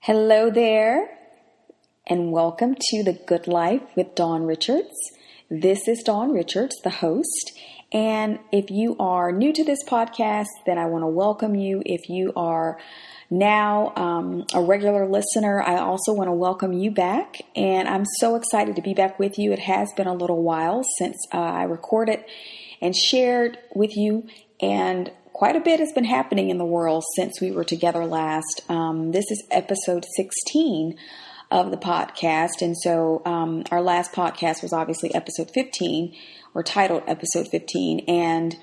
Hello there, and welcome to The Good Life with Dawn Richards. This is Dawn Richards, the host. And if you are new to this podcast, then I want to welcome you. If you are now um, a regular listener, I also want to welcome you back. And I'm so excited to be back with you. It has been a little while since uh, I recorded and shared with you. And quite a bit has been happening in the world since we were together last. Um, this is episode 16 of the podcast. And so um, our last podcast was obviously episode 15 or titled episode 15. And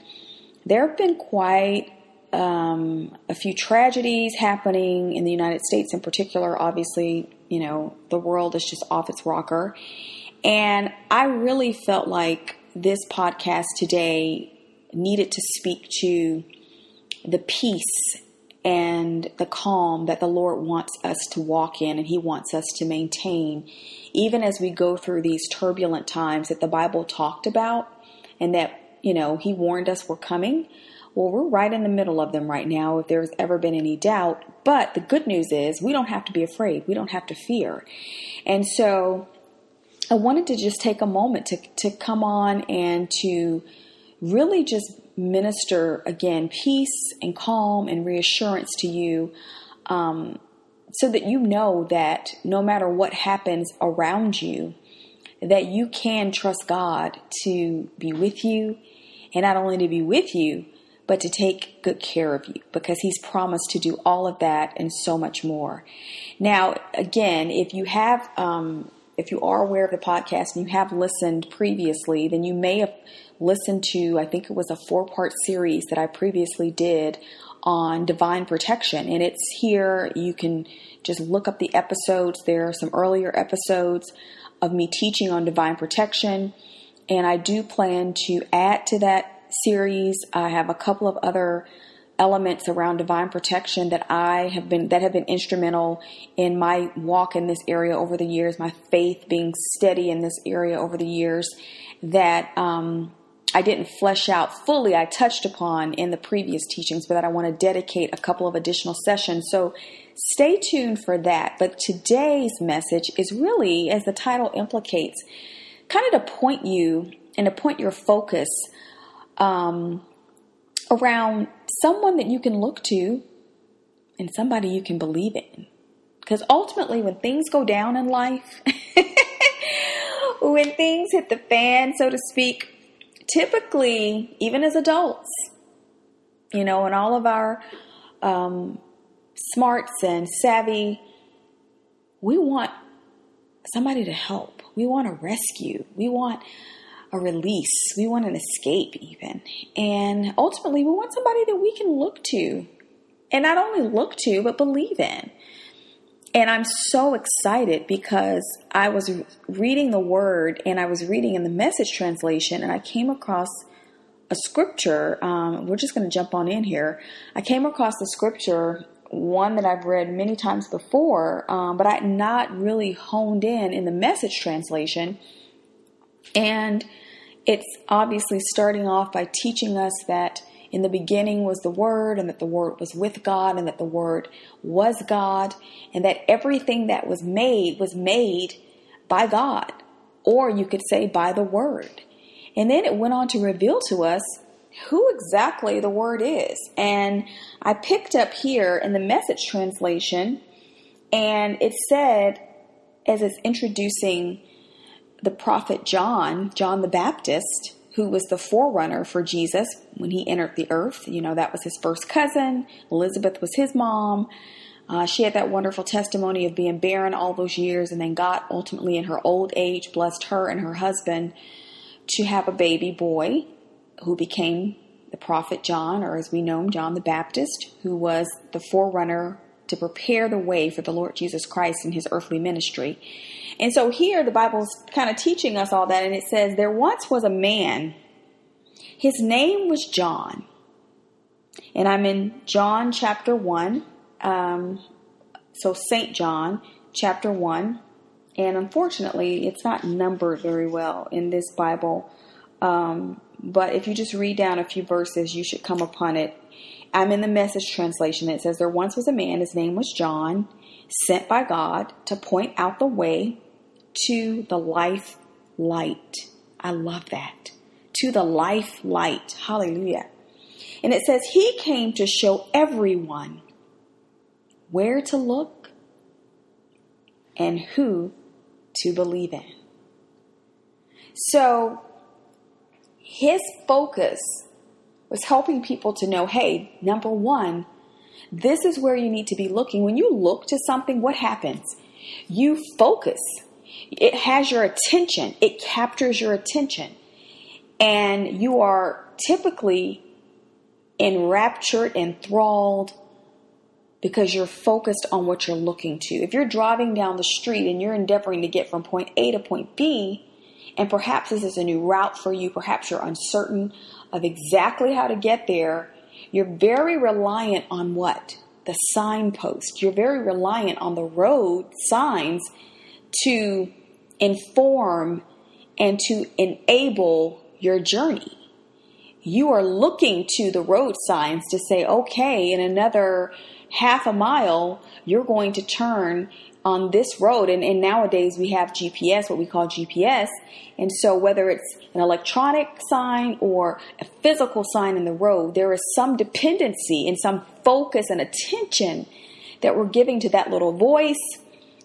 there have been quite um, a few tragedies happening in the United States in particular. Obviously, you know, the world is just off its rocker. And I really felt like this podcast today needed to speak to the peace and the calm that the Lord wants us to walk in and He wants us to maintain, even as we go through these turbulent times that the Bible talked about and that, you know, He warned us were coming. Well, we're right in the middle of them right now, if there's ever been any doubt. But the good news is we don't have to be afraid, we don't have to fear. And so I wanted to just take a moment to, to come on and to really just minister again peace and calm and reassurance to you um, so that you know that no matter what happens around you that you can trust god to be with you and not only to be with you but to take good care of you because he's promised to do all of that and so much more. Now again if you have um, if you are aware of the podcast and you have listened previously then you may have listen to, I think it was a four part series that I previously did on divine protection. And it's here. You can just look up the episodes. There are some earlier episodes of me teaching on divine protection. And I do plan to add to that series. I have a couple of other elements around divine protection that I have been that have been instrumental in my walk in this area over the years, my faith being steady in this area over the years that um, I didn't flesh out fully, I touched upon in the previous teachings, but that I want to dedicate a couple of additional sessions. So stay tuned for that. But today's message is really, as the title implicates, kind of to point you and to point your focus um, around someone that you can look to and somebody you can believe in. Because ultimately, when things go down in life, when things hit the fan, so to speak, typically, even as adults, you know, in all of our um, smarts and savvy, we want somebody to help. We want a rescue. We want a release. We want an escape, even. And ultimately, we want somebody that we can look to. And not only look to, but believe in. And I'm so excited because I was reading the word and I was reading in the message translation and I came across a scripture. Um, we're just going to jump on in here. I came across the scripture, one that I've read many times before, um, but I had not really honed in in the message translation. And it's obviously starting off by teaching us that in the beginning was the Word, and that the Word was with God, and that the Word was God, and that everything that was made was made by God, or you could say by the Word. And then it went on to reveal to us who exactly the Word is. And I picked up here in the message translation, and it said, as it's introducing the prophet John, John the Baptist, who was the forerunner for Jesus when he entered the earth. You know, that was his first cousin. Elizabeth was his mom. Uh, she had that wonderful testimony of being barren all those years, and then God ultimately, in her old age, blessed her and her husband to have a baby boy who became the prophet John, or as we know him, John the Baptist, who was the forerunner to prepare the way for the Lord Jesus Christ in his earthly ministry. And so here the Bible's kind of teaching us all that, and it says, There once was a man, his name was John. And I'm in John chapter 1, um, so St. John chapter 1. And unfortunately, it's not numbered very well in this Bible. Um, but if you just read down a few verses, you should come upon it. I'm in the message translation. It says, There once was a man, his name was John. sent by God to point out the way to the life light. I love that. To the life light. Hallelujah. And it says, He came to show everyone where to look and who to believe in. So, his focus was helping people to know hey, number one, this is where you need to be looking. When you look to something, what happens? You focus. It has your attention. It captures your attention. And you are typically enraptured, enthralled, because you're focused on what you're looking to. If you're driving down the street and you're endeavoring to get from point A to point B, and perhaps this is a new route for you, perhaps you're uncertain of exactly how to get there, you're very reliant on what? The signpost. You're very reliant on the road signs to inform and to enable your journey. You are looking to the road signs to say, okay, in another half a mile, you're going to turn on this road. And, and nowadays we have GPS, what we call GPS. And so whether it's an electronic sign or a physical sign in the road, there is some dependency and some focus and attention that we're giving to that little voice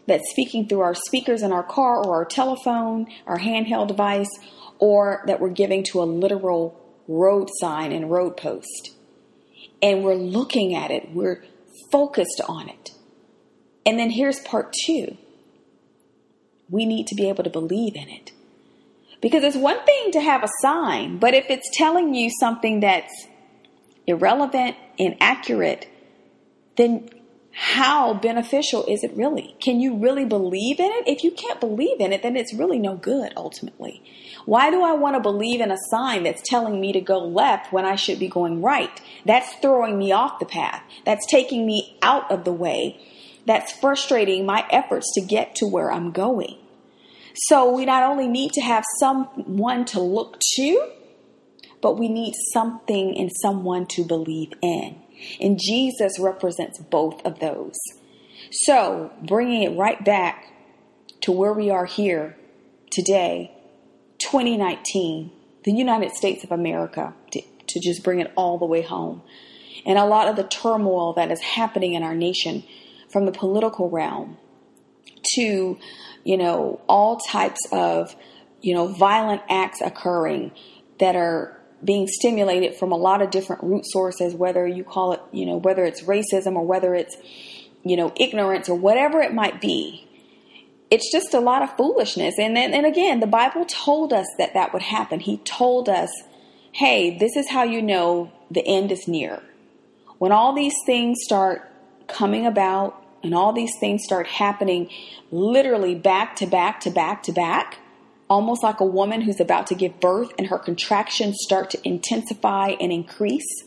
that's speaking through our speakers in our car or our telephone, our handheld device, or that we're giving to a literal road sign and road post. And we're looking at it, we're focused on it. And then here's part two we need to be able to believe in it. Because it's one thing to have a sign, but if it's telling you something that's irrelevant, and inaccurate, then how beneficial is it really? Can you really believe in it? If you can't believe in it, then it's really no good ultimately. Why do I want to believe in a sign that's telling me to go left when I should be going right? That's throwing me off the path. That's taking me out of the way. That's frustrating my efforts to get to where I'm going. So we not only need to have someone to look to, but we need something and someone to believe in. And Jesus represents both of those. So, bringing it right back to where we are here today, 2019, the United States of America, to, to just bring it all the way home, and a lot of the turmoil that is happening in our nation from the political realm to, you know, all types of, you know, violent acts occurring that are being stimulated from a lot of different root sources, whether you call it, you know, whether it's racism or whether it's, you know, ignorance or whatever it might be. It's just a lot of foolishness. And then, and again, the Bible told us that that would happen. He told us, hey, this is how you know the end is near. When all these things start coming about and all these things start happening literally back to back to back to back, almost like a woman who's about to give birth and her contractions start to intensify and increase,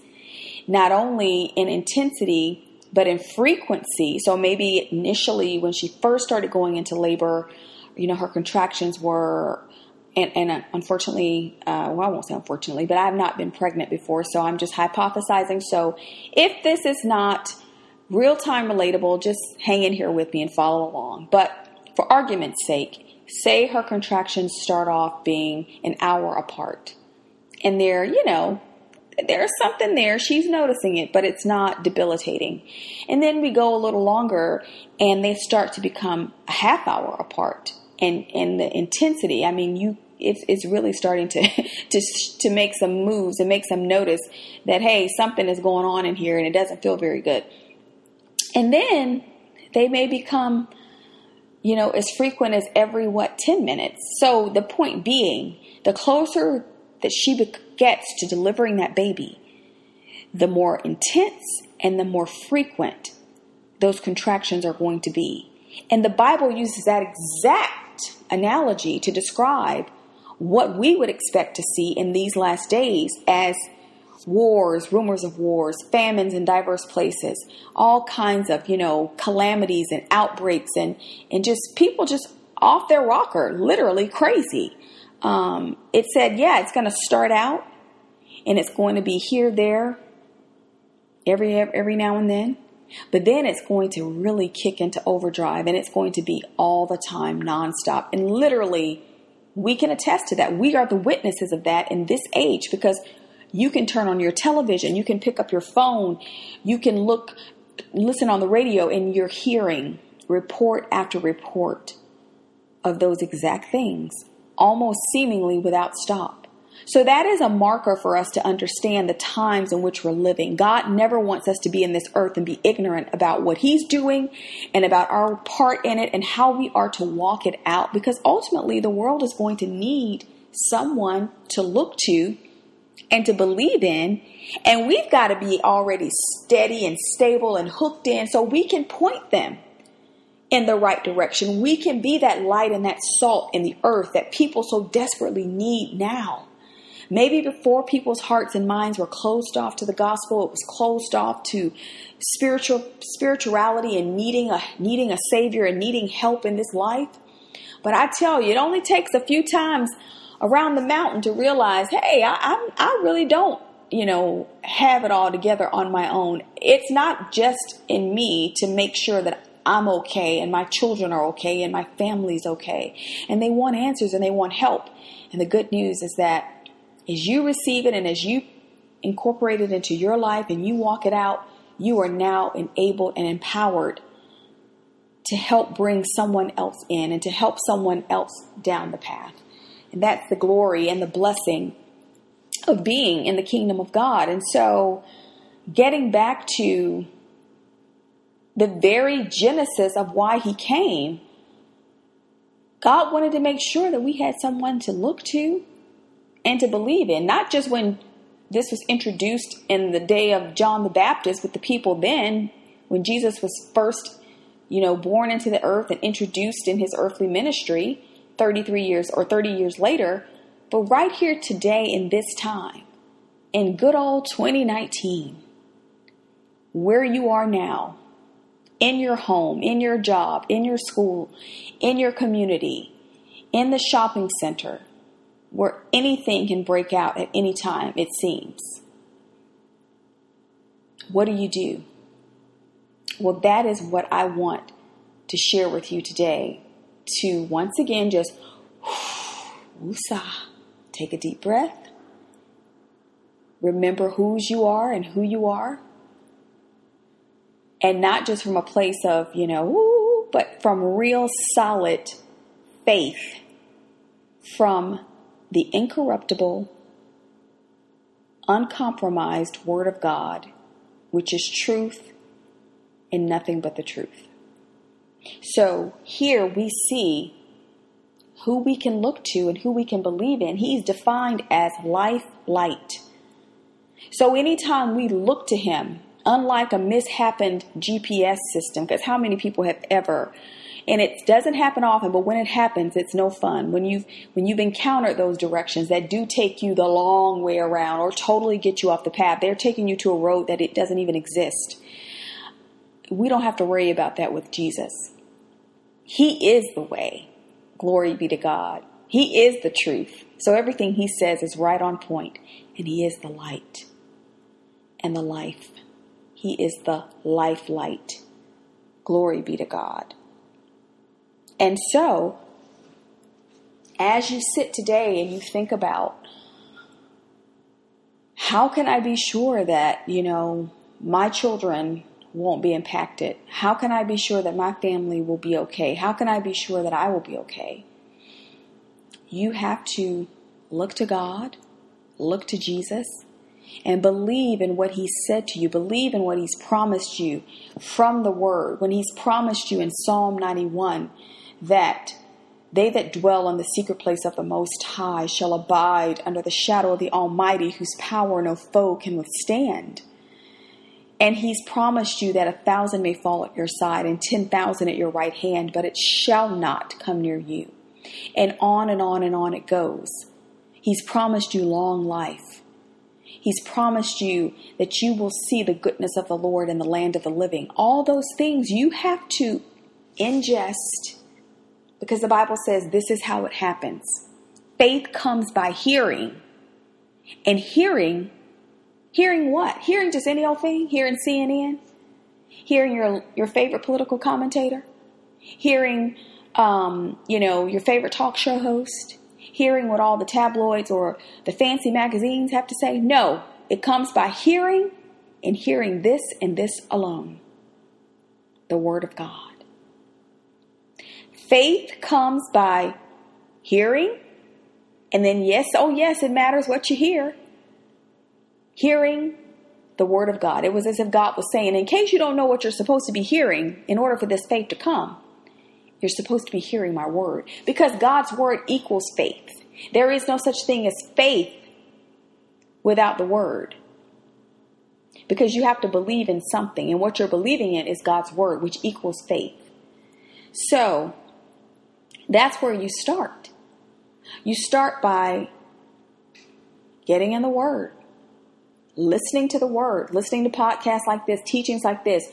not only in intensity, but in frequency. So maybe initially, when she first started going into labor, you know, her contractions were, and, and uh, unfortunately, uh, well, I won't say unfortunately, but I have not been pregnant before, so I'm just hypothesizing. So if this is not real time relatable, just hang in here with me and follow along. But for argument's sake, say her contractions start off being an hour apart. And they're, you know, there's something there. She's noticing it, but it's not debilitating. And then we go a little longer and they start to become a half hour apart. And, and the intensity, I mean, you, it's, it's really starting to, to, to make some moves and make some notice that, hey, something is going on in here and it doesn't feel very good. And then they may become you know, as frequent as every, what, 10 minutes. So the point being, the closer that she gets to delivering that baby, the more intense and the more frequent those contractions are going to be. And the Bible uses that exact analogy to describe what we would expect to see in these last days as wars, rumors of wars, famines in diverse places, all kinds of, you know, calamities and outbreaks and, and just people just off their rocker, literally crazy. Um, it said, yeah, it's going to start out and it's going to be here, there, every, every now and then. But then it's going to really kick into overdrive and it's going to be all the time, nonstop. And literally, we can attest to that. We are the witnesses of that in this age because you can turn on your television, you can pick up your phone, you can look, listen on the radio, and you're hearing report after report of those exact things, almost seemingly without stop. So that is a marker for us to understand the times in which we're living. God never wants us to be in this earth and be ignorant about what He's doing and about our part in it and how we are to walk it out because ultimately the world is going to need someone to look to and to believe in. And we've got to be already steady and stable and hooked in so we can point them in the right direction. We can be that light and that salt in the earth that people so desperately need now. Maybe before people's hearts and minds were closed off to the gospel, it was closed off to spiritual spirituality and needing a needing a savior and needing help in this life. But I tell you, it only takes a few times around the mountain to realize, hey, I, I, I really don't, you know, have it all together on my own. It's not just in me to make sure that I'm okay and my children are okay and my family's okay. And they want answers and they want help. And the good news is that as you receive it and as you incorporate it into your life and you walk it out, you are now enabled and empowered to help bring someone else in and to help someone else down the path. And that's the glory and the blessing of being in the kingdom of God. And so, getting back to the very genesis of why he came, God wanted to make sure that we had someone to look to, and to believe in, not just when this was introduced in the day of John the Baptist with the people then, when Jesus was first, you know, born into the earth and introduced in his earthly ministry 33 years or 30 years later, but right here today in this time, in good old 2019, where you are now, in your home, in your job, in your school, in your community, in the shopping center, where anything can break out at any time, it seems. What do you do? Well, that is what I want to share with you today. To once again just take a deep breath. Remember whose you are and who you are. And not just from a place of, you know, but from real solid faith from the incorruptible, uncompromised Word of God, which is truth and nothing but the truth. So here we see who we can look to and who we can believe in. He's defined as life light. So anytime we look to him, unlike a mishappened GPS system, because how many people have ever and it doesn't happen often but when it happens it's no fun when you've when you've encountered those directions that do take you the long way around or totally get you off the path they're taking you to a road that it doesn't even exist we don't have to worry about that with jesus he is the way. Glory be to god. He is the truth. So everything he says is right on point and he is the light and the life. He is the life light. Glory be to god. And so, as you sit today and you think about how can I be sure that, you know, my children won't be impacted? How can I be sure that my family will be okay? How can I be sure that I will be okay? You have to look to God, look to Jesus, and believe in what He said to you. Believe in what He's promised you from the Word. When He's promised you in Psalm 91 that they that dwell in the secret place of the Most High shall abide under the shadow of the Almighty, whose power no foe can withstand. And he's promised you that a thousand may fall at your side and ten thousand at your right hand, but it shall not come near you. And on and on and on it goes. He's promised you long life. He's promised you that you will see the goodness of the Lord in the land of the living. All those things you have to ingest because the Bible says this is how it happens. Faith comes by hearing. And hearing, hearing what? Hearing just any old thing? Hearing CNN? Hearing your, your favorite political commentator? Hearing, um, you know, your favorite talk show host? Hearing what all the tabloids or the fancy magazines have to say? No, it comes by hearing and hearing this and this alone the Word of God. Faith comes by hearing, and then, yes, oh, yes, it matters what you hear. Hearing the Word of God. It was as if God was saying, in case you don't know what you're supposed to be hearing in order for this faith to come, you're supposed to be hearing my Word. Because God's Word equals faith. There is no such thing as faith without the Word because you have to believe in something, and what you're believing in is God's word, which equals faith. So that's where you start. You start by getting in the word, listening to the word, listening to podcasts like this, teachings like this.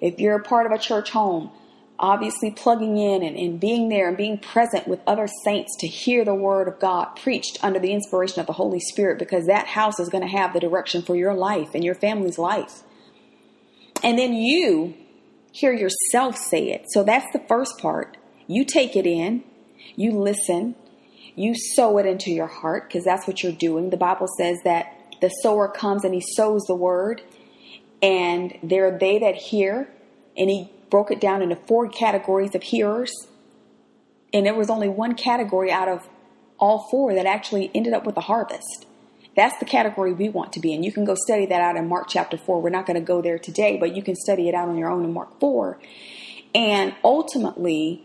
If you're a part of a church home, obviously plugging in and, and being there and being present with other saints to hear the word of God preached under the inspiration of the Holy Spirit because that house is going to have the direction for your life and your family's life. And then you hear yourself say it. So that's the first part. You take it in, you listen, you sow it into your heart because that's what you're doing. The Bible says that the sower comes and he sows the word, and there are they that hear, and he broke it down into four categories of hearers. And there was only one category out of all four that actually ended up with a harvest. That's the category we want to be in. You can go study that out in Mark chapter 4. We're not going to go there today, but you can study it out on your own in Mark 4. And ultimately,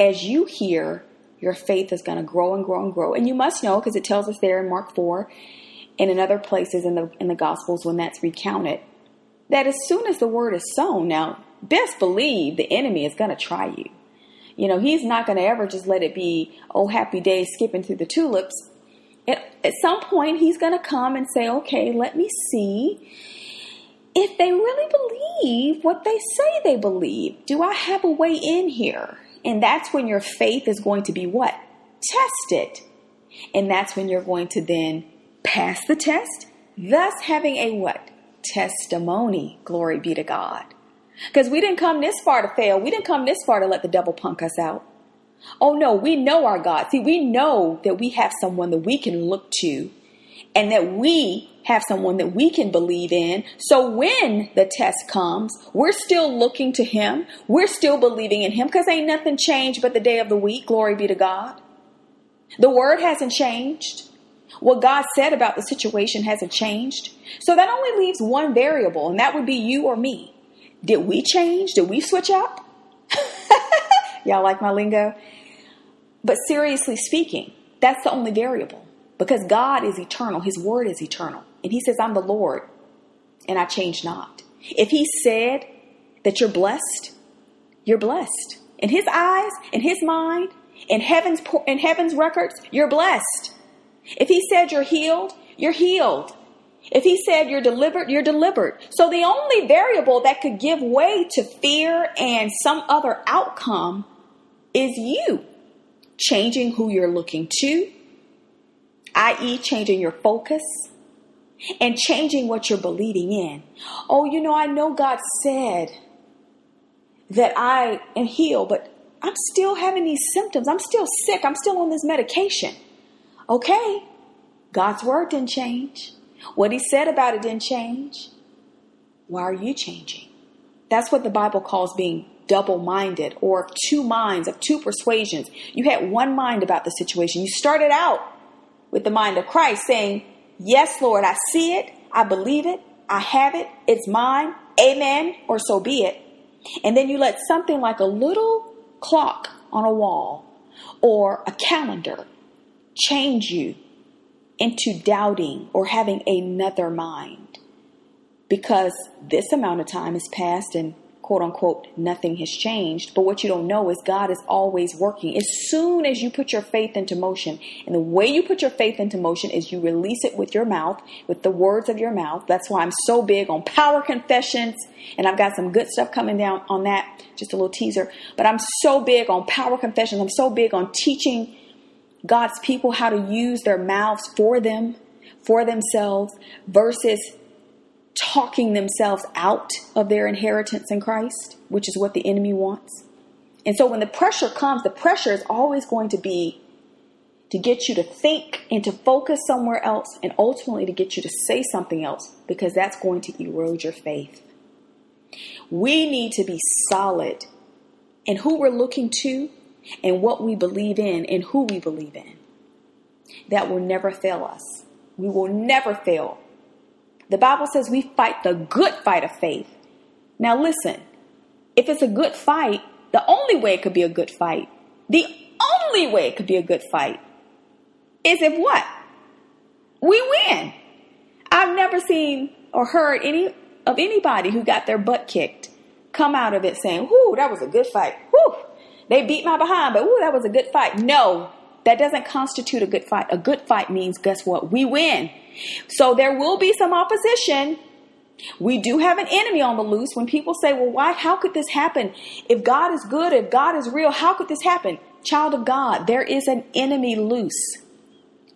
as you hear, your faith is going to grow and grow and grow. And you must know, because it tells us there in Mark 4 and in other places in the, in the Gospels when that's recounted, that as soon as the word is sown, now best believe the enemy is going to try you. You know, he's not going to ever just let it be, oh, happy day skipping through the tulips. At, at some point, he's going to come and say, okay, let me see if they really believe what they say they believe. Do I have a way in here? And that's when your faith is going to be what? Tested. And that's when you're going to then pass the test, thus having a what? Testimony. Glory be to God. Because we didn't come this far to fail. We didn't come this far to let the devil punk us out. Oh no, we know our God. See, we know that we have someone that we can look to and that we have someone that we can believe in. So when the test comes, we're still looking to Him. We're still believing in Him because ain't nothing changed but the day of the week. Glory be to God. The word hasn't changed. What God said about the situation hasn't changed. So that only leaves one variable, and that would be you or me. Did we change? Did we switch up? Y'all like my lingo? But seriously speaking, that's the only variable because God is eternal. His word is eternal. And He says, I'm the Lord and I change not. If He said that you're blessed, you're blessed. In His eyes, in His mind, in heaven's, in heaven's records, you're blessed. If He said you're healed, you're healed. If he said you're delivered, you're delivered. So the only variable that could give way to fear and some other outcome is you changing who you're looking to, i.e., changing your focus and changing what you're believing in. Oh, you know, I know God said that I am healed, but I'm still having these symptoms. I'm still sick. I'm still on this medication. Okay, God's word didn't change. What he said about it didn't change. Why are you changing? That's what the Bible calls being double minded or two minds of two persuasions. You had one mind about the situation. You started out with the mind of Christ saying, Yes, Lord, I see it. I believe it. I have it. It's mine. Amen. Or so be it. And then you let something like a little clock on a wall or a calendar change you into doubting or having another mind because this amount of time has passed and quote unquote nothing has changed. But what you don't know is God is always working. As soon as you put your faith into motion, and the way you put your faith into motion is you release it with your mouth, with the words of your mouth. That's why I'm so big on power confessions, and I've got some good stuff coming down on that. Just a little teaser. But I'm so big on power confessions. I'm so big on teaching God's people how to use their mouths for them, for themselves, versus talking themselves out of their inheritance in Christ, which is what the enemy wants. And so when the pressure comes, the pressure is always going to be to get you to think and to focus somewhere else and ultimately to get you to say something else because that's going to erode your faith. We need to be solid And who we're looking to and what we believe in and who we believe in. That will never fail us. We will never fail. The Bible says we fight the good fight of faith. Now, listen, if it's a good fight, the only way it could be a good fight, the only way it could be a good fight is if what? We win. I've never seen or heard any of anybody who got their butt kicked come out of it saying, Whoo, that was a good fight. Whoo, they beat my behind, but whoo, that was a good fight. No, that doesn't constitute a good fight. A good fight means, guess what? We win. So there will be some opposition. We do have an enemy on the loose. When people say, well, why, how could this happen? If God is good, if God is real, how could this happen? Child of God, there is an enemy loose.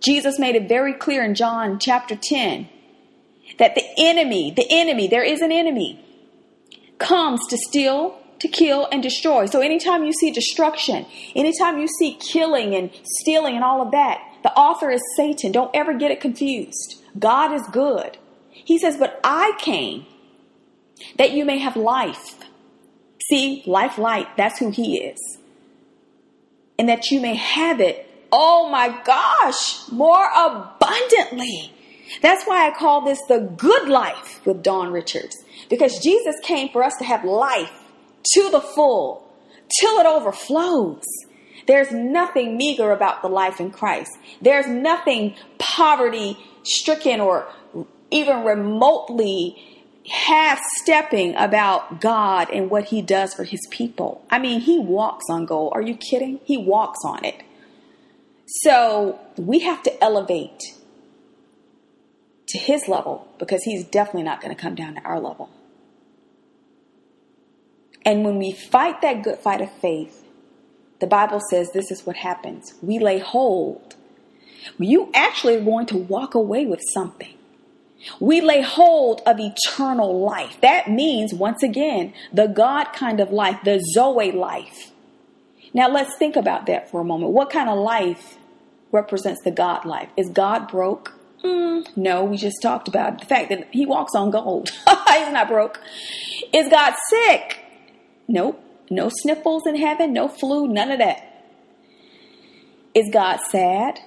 Jesus made it very clear in John chapter 10 that the enemy, the enemy, there is an enemy, comes to steal, to kill, and destroy. So anytime you see destruction, anytime you see killing and stealing and all of that, the author is Satan. Don't ever get it confused. God is good. He says, But I came that you may have life. See, life light, that's who he is. And that you may have it oh my gosh, more abundantly. That's why I call this the good life with Dawn Richards. Because Jesus came for us to have life to the full, till it overflows. There's nothing meager about the life in Christ. There's nothing poverty stricken or even remotely half stepping about God and what He does for His people. I mean, He walks on gold. Are you kidding? He walks on it. So we have to elevate to his level because he's definitely not going to come down to our level. And when we fight that good fight of faith, the Bible says this is what happens. We lay hold. You actually are going to walk away with something. We lay hold of eternal life. That means, once again, the God kind of life, the Zoe life. Now let's think about that for a moment. What kind of life represents the God life. Is God broke? Mm, no, we just talked about the fact that he walks on gold. He's not broke. Is God sick? Nope. No sniffles in heaven, no flu, none of that. Is God sad?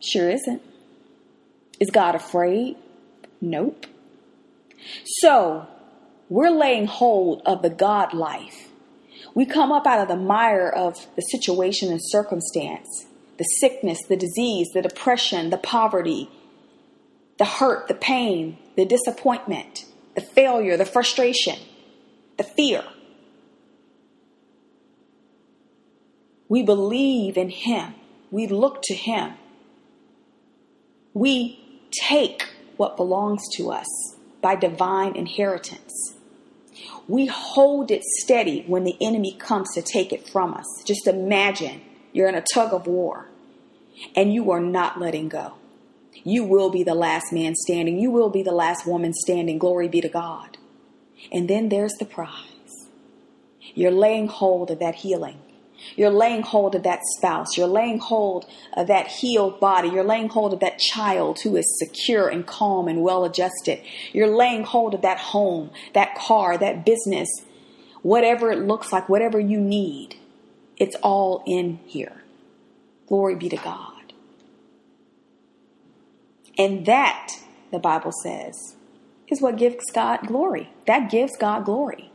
Sure isn't. Is God afraid? Nope. So, we're laying hold of the God life. We come up out of the mire of the situation and circumstance the sickness, the disease, the depression, the poverty, the hurt, the pain, the disappointment, the failure, the frustration, the fear. We believe in Him. We look to Him. We take what belongs to us by divine inheritance. We hold it steady when the enemy comes to take it from us. Just imagine you're in a tug of war and you are not letting go. You will be the last man standing. You will be the last woman standing. Glory be to God. And then there's the prize. You're laying hold of that healing. You're laying hold of that spouse. You're laying hold of that healed body. You're laying hold of that child who is secure and calm and well adjusted. You're laying hold of that home, that car, that business, whatever it looks like, whatever you need. It's all in here. Glory be to God. And that, the Bible says, is what gives God glory. That gives God glory.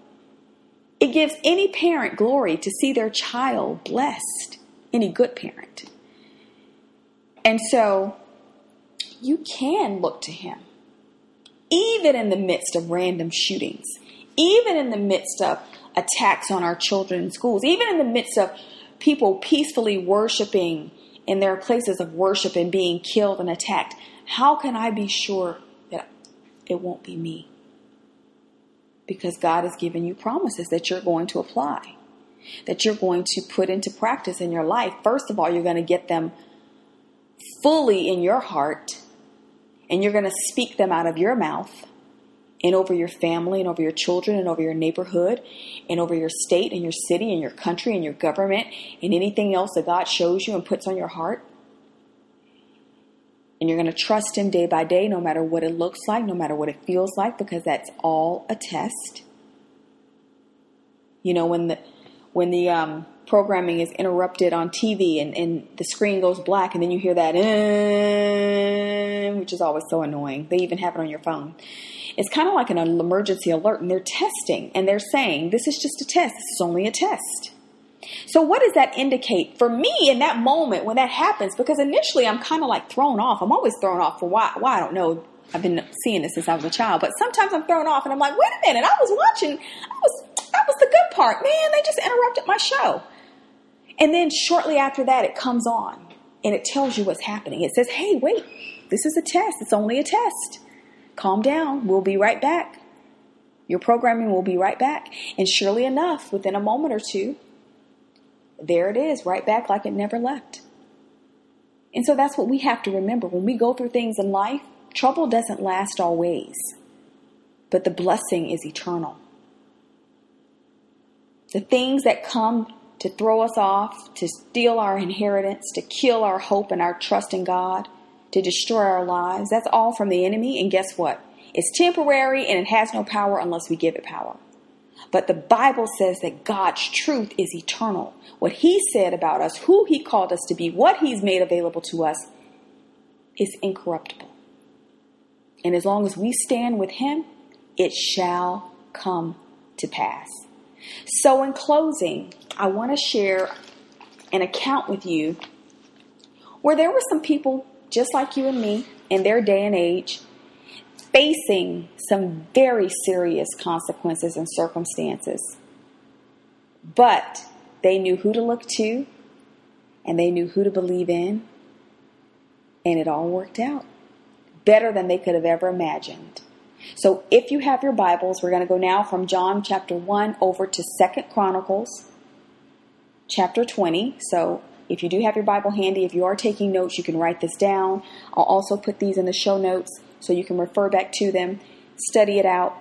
It gives any parent glory to see their child blessed, any good parent. And so you can look to Him, even in the midst of random shootings, even in the midst of attacks on our children in schools, even in the midst of people peacefully worshiping in their places of worship and being killed and attacked, how can I be sure that it won't be me? Because God has given you promises that you're going to apply, that you're going to put into practice in your life. First of all, you're going to get them fully in your heart, and you're going to speak them out of your mouth. and over your family and over your children and over your neighborhood and over your state and your city and your country and your government and anything else that God shows you and puts on your heart. And you're going to trust Him day by day, no matter what it looks like, no matter what it feels like, because that's all a test. You know, when the when the um, programming is interrupted on TV and, and the screen goes black, and then you hear that, which is always so annoying. They even have it on your phone. It's kind of like an emergency alert, and they're testing and they're saying, This is just a test. This is only a test. So, what does that indicate for me in that moment when that happens? Because initially I'm kind of like thrown off. I'm always thrown off for why, why I don't know. I've been seeing this since I was a child, but sometimes I'm thrown off and I'm like, wait a minute, I was watching, I was, that was the good part. Man, they just interrupted my show. And then shortly after that, it comes on and it tells you what's happening. It says, hey, wait, this is a test. It's only a test. Calm down. We'll be right back. Your programming will be right back. And surely enough, within a moment or two, there it is, right back like it never left. And so that's what we have to remember. When we go through things in life, trouble doesn't last always, but the blessing is eternal. The things that come to throw us off, to steal our inheritance, to kill our hope and our trust in God, to destroy our lives, that's all from the enemy. And guess what? It's temporary and it has no power unless we give it power. But the Bible says that God's truth is eternal. What He said about us, who He called us to be, what He's made available to us is incorruptible. And as long as we stand with Him, it shall come to pass. So, in closing, I want to share an account with you where there were some people just like you and me in their day and age facing some very serious consequences and circumstances. But they knew who to look to and they knew who to believe in, and it all worked out better than they could have ever imagined. So if you have your Bibles, we're going to go now from John chapter 1 over to Second Chronicles chapter 20. So if you do have your Bible handy, if you are taking notes, you can write this down. I'll also put these in the show notes so you can refer back to them, study it out.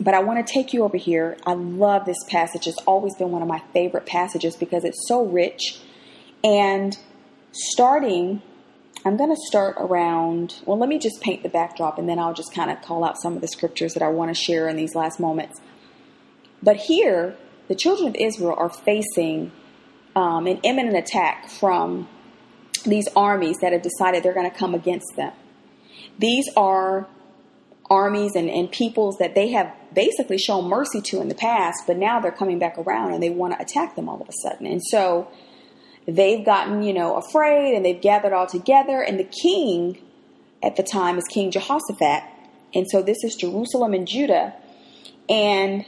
But I want to take you over here. I love this passage. It's always been one of my favorite passages because it's so rich. And starting, I'm going to start around, well, let me just paint the backdrop and then I'll just kind of call out some of the scriptures that I want to share in these last moments. But here, the children of Israel are facing um, an imminent attack from these armies that have decided they're going to come against them. These are armies and, and peoples that they have basically shown mercy to in the past, but now they're coming back around and they want to attack them all of a sudden. And so they've gotten, you know, afraid and they've gathered all together. And the king at the time is King Jehoshaphat. And so this is Jerusalem and Judah. And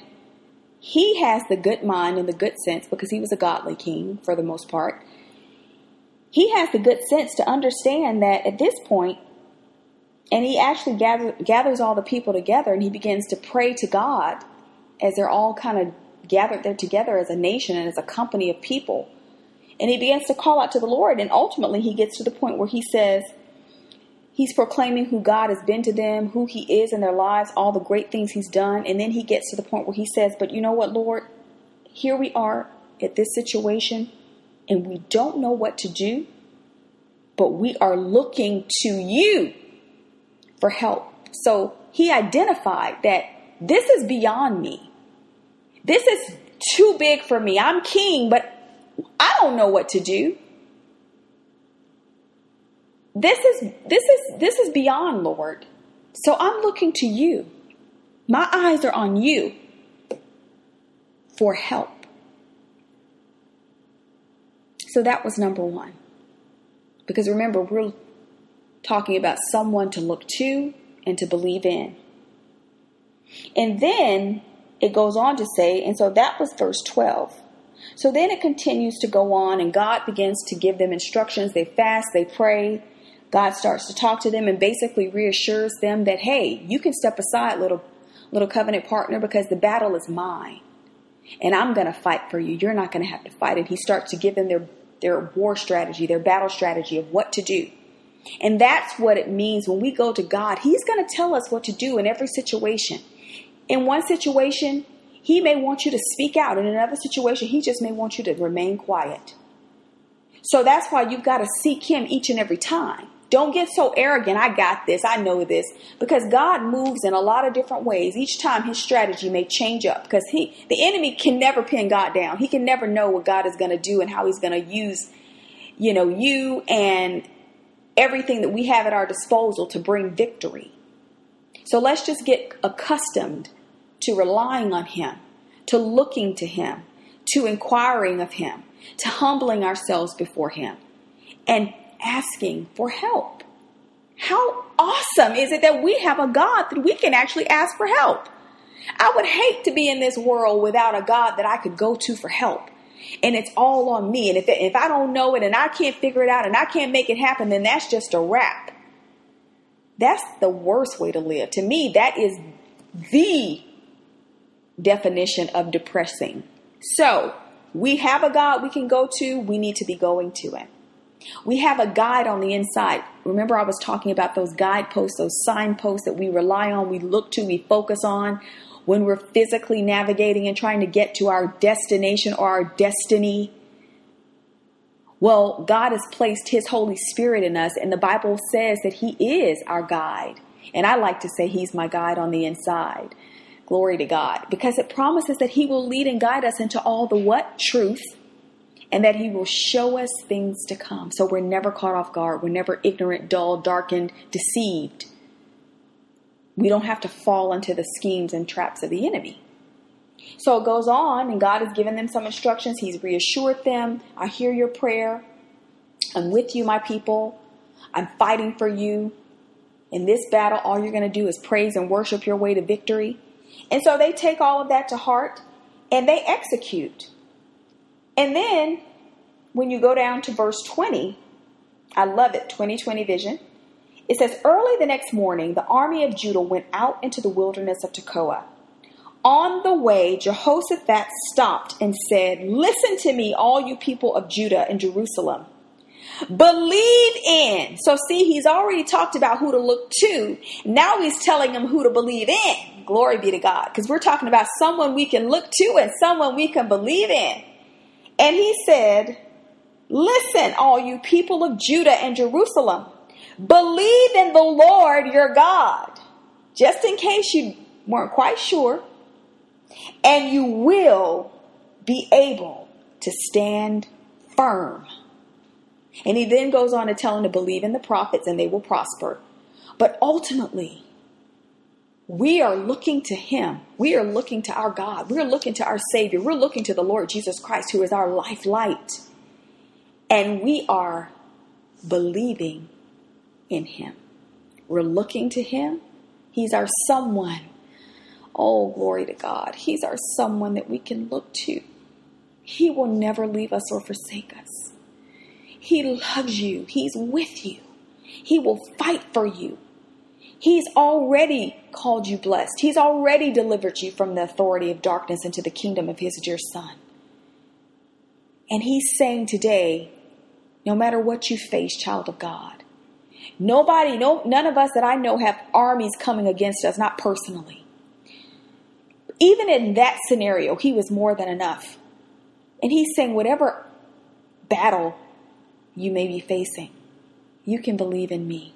he has the good mind and the good sense because he was a godly king for the most part. He has the good sense to understand that at this point, and he actually gather, gathers all the people together and he begins to pray to God as they're all kind of gathered there together as a nation and as a company of people. And he begins to call out to the Lord. And ultimately, he gets to the point where he says, He's proclaiming who God has been to them, who He is in their lives, all the great things He's done. And then he gets to the point where he says, But you know what, Lord? Here we are at this situation, and we don't know what to do, but we are looking to you for help. So he identified that this is beyond me. This is too big for me. I'm king, but I don't know what to do. This is this is this is beyond Lord. So I'm looking to you. My eyes are on you for help. So that was number 1. Because remember, we're talking about someone to look to and to believe in. And then it goes on to say, and so that was verse 12. So then it continues to go on, and God begins to give them instructions. They fast, they pray, God starts to talk to them and basically reassures them that, hey, you can step aside, little, little covenant partner, because the battle is mine. And I'm going to fight for you. You're not going to have to fight. And he starts to give them their, their war strategy, their battle strategy of what to do. And that's what it means when we go to God. He's going to tell us what to do in every situation. In one situation, he may want you to speak out. In another situation, he just may want you to remain quiet. So that's why you've got to seek him each and every time. Don't get so arrogant. I got this. I know this. Because God moves in a lot of different ways. Each time his strategy may change up because he, the enemy can never pin God down. He can never know what God is going to do and how he's going to use, you know, you and everything that we have at our disposal to bring victory. So let's just get accustomed to relying on him, to looking to him, to inquiring of him, to humbling ourselves before him and asking for help. How awesome is it that we have a God that we can actually ask for help? I would hate to be in this world without a God that I could go to for help. And it's all on me. And if, if I don't know it and I can't figure it out and I can't make it happen, then that's just a wrap. That's the worst way to live. To me, that is the definition of depressing. So, we have a God we can go to, we need to be going to it. We have a guide on the inside. Remember, I was talking about those guideposts, those signposts that we rely on, we look to, we focus on when we're physically navigating and trying to get to our destination or our destiny. Well, God has placed His Holy Spirit in us, and the Bible says that He is our guide. And I like to say He's my guide on the inside. Glory to God. Because it promises that He will lead and guide us into all the what? Truth and that He will show us things to come. So we're never caught off guard. We're never ignorant, dull, darkened, deceived. We don't have to fall into the schemes and traps of the enemy. So it goes on, and God has given them some instructions. He's reassured them I hear your prayer. I'm with you, my people. I'm fighting for you. In this battle, all you're going to do is praise and worship your way to victory. And so they take all of that to heart and they execute. And then when you go down to verse 20, I love it, 2020 vision. It says, Early the next morning, the army of Judah went out into the wilderness of Tekoa. On the way, Jehoshaphat stopped and said, Listen to me, all you people of Judah and Jerusalem. Believe in. So, see, he's already talked about who to look to. Now he's telling them who to believe in. Glory be to God. Because we're talking about someone we can look to and someone we can believe in. And he said, Listen, all you people of Judah and Jerusalem, believe in the Lord your God, just in case you weren't quite sure, and you will be able to stand firm. And he then goes on to tell them to believe in the prophets and they will prosper. But ultimately, we are looking to Him. We are looking to our God. We're looking to our Savior. We're looking to the Lord Jesus Christ, who is our life light. And we are believing in Him. We're looking to Him. He's our someone. Oh, glory to God. He's our someone that we can look to. He will never leave us or forsake us. He loves you. He's with you. He will fight for you. He's already called you blessed. He's already delivered you from the authority of darkness into the kingdom of His dear Son. And He's saying today, no matter what you face, child of God, nobody, no, none of us that I know have armies coming against us, not personally. Even in that scenario, He was more than enough. And He's saying, whatever battle you may be facing, you can believe in me.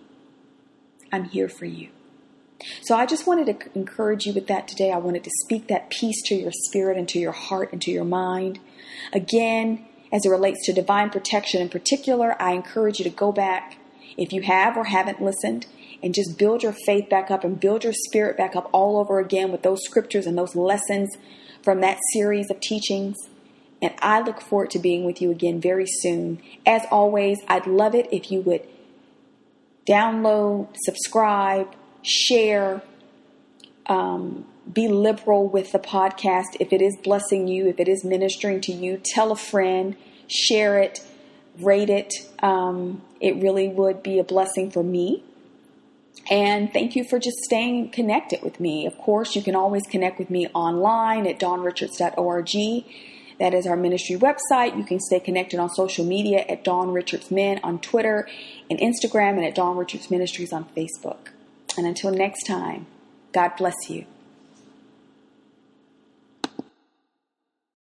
I'm here for you. So I just wanted to encourage you with that today. I wanted to speak that peace to your spirit and to your heart and to your mind. Again, as it relates to divine protection in particular, I encourage you to go back if you have or haven't listened and just build your faith back up and build your spirit back up all over again with those scriptures and those lessons from that series of teachings. And I look forward to being with you again very soon. As always, I'd love it if you would download, subscribe, share, um, be liberal with the podcast. If it is blessing you, if it is ministering to you, tell a friend, share it, rate it. Um, it really would be a blessing for me. And thank you for just staying connected with me. Of course, you can always connect with me online at dawnrichards.org. That is our ministry website. You can stay connected on social media at Dawn Richards Min on Twitter and Instagram and at Dawn Richards Ministries on Facebook. And until next time, God bless you.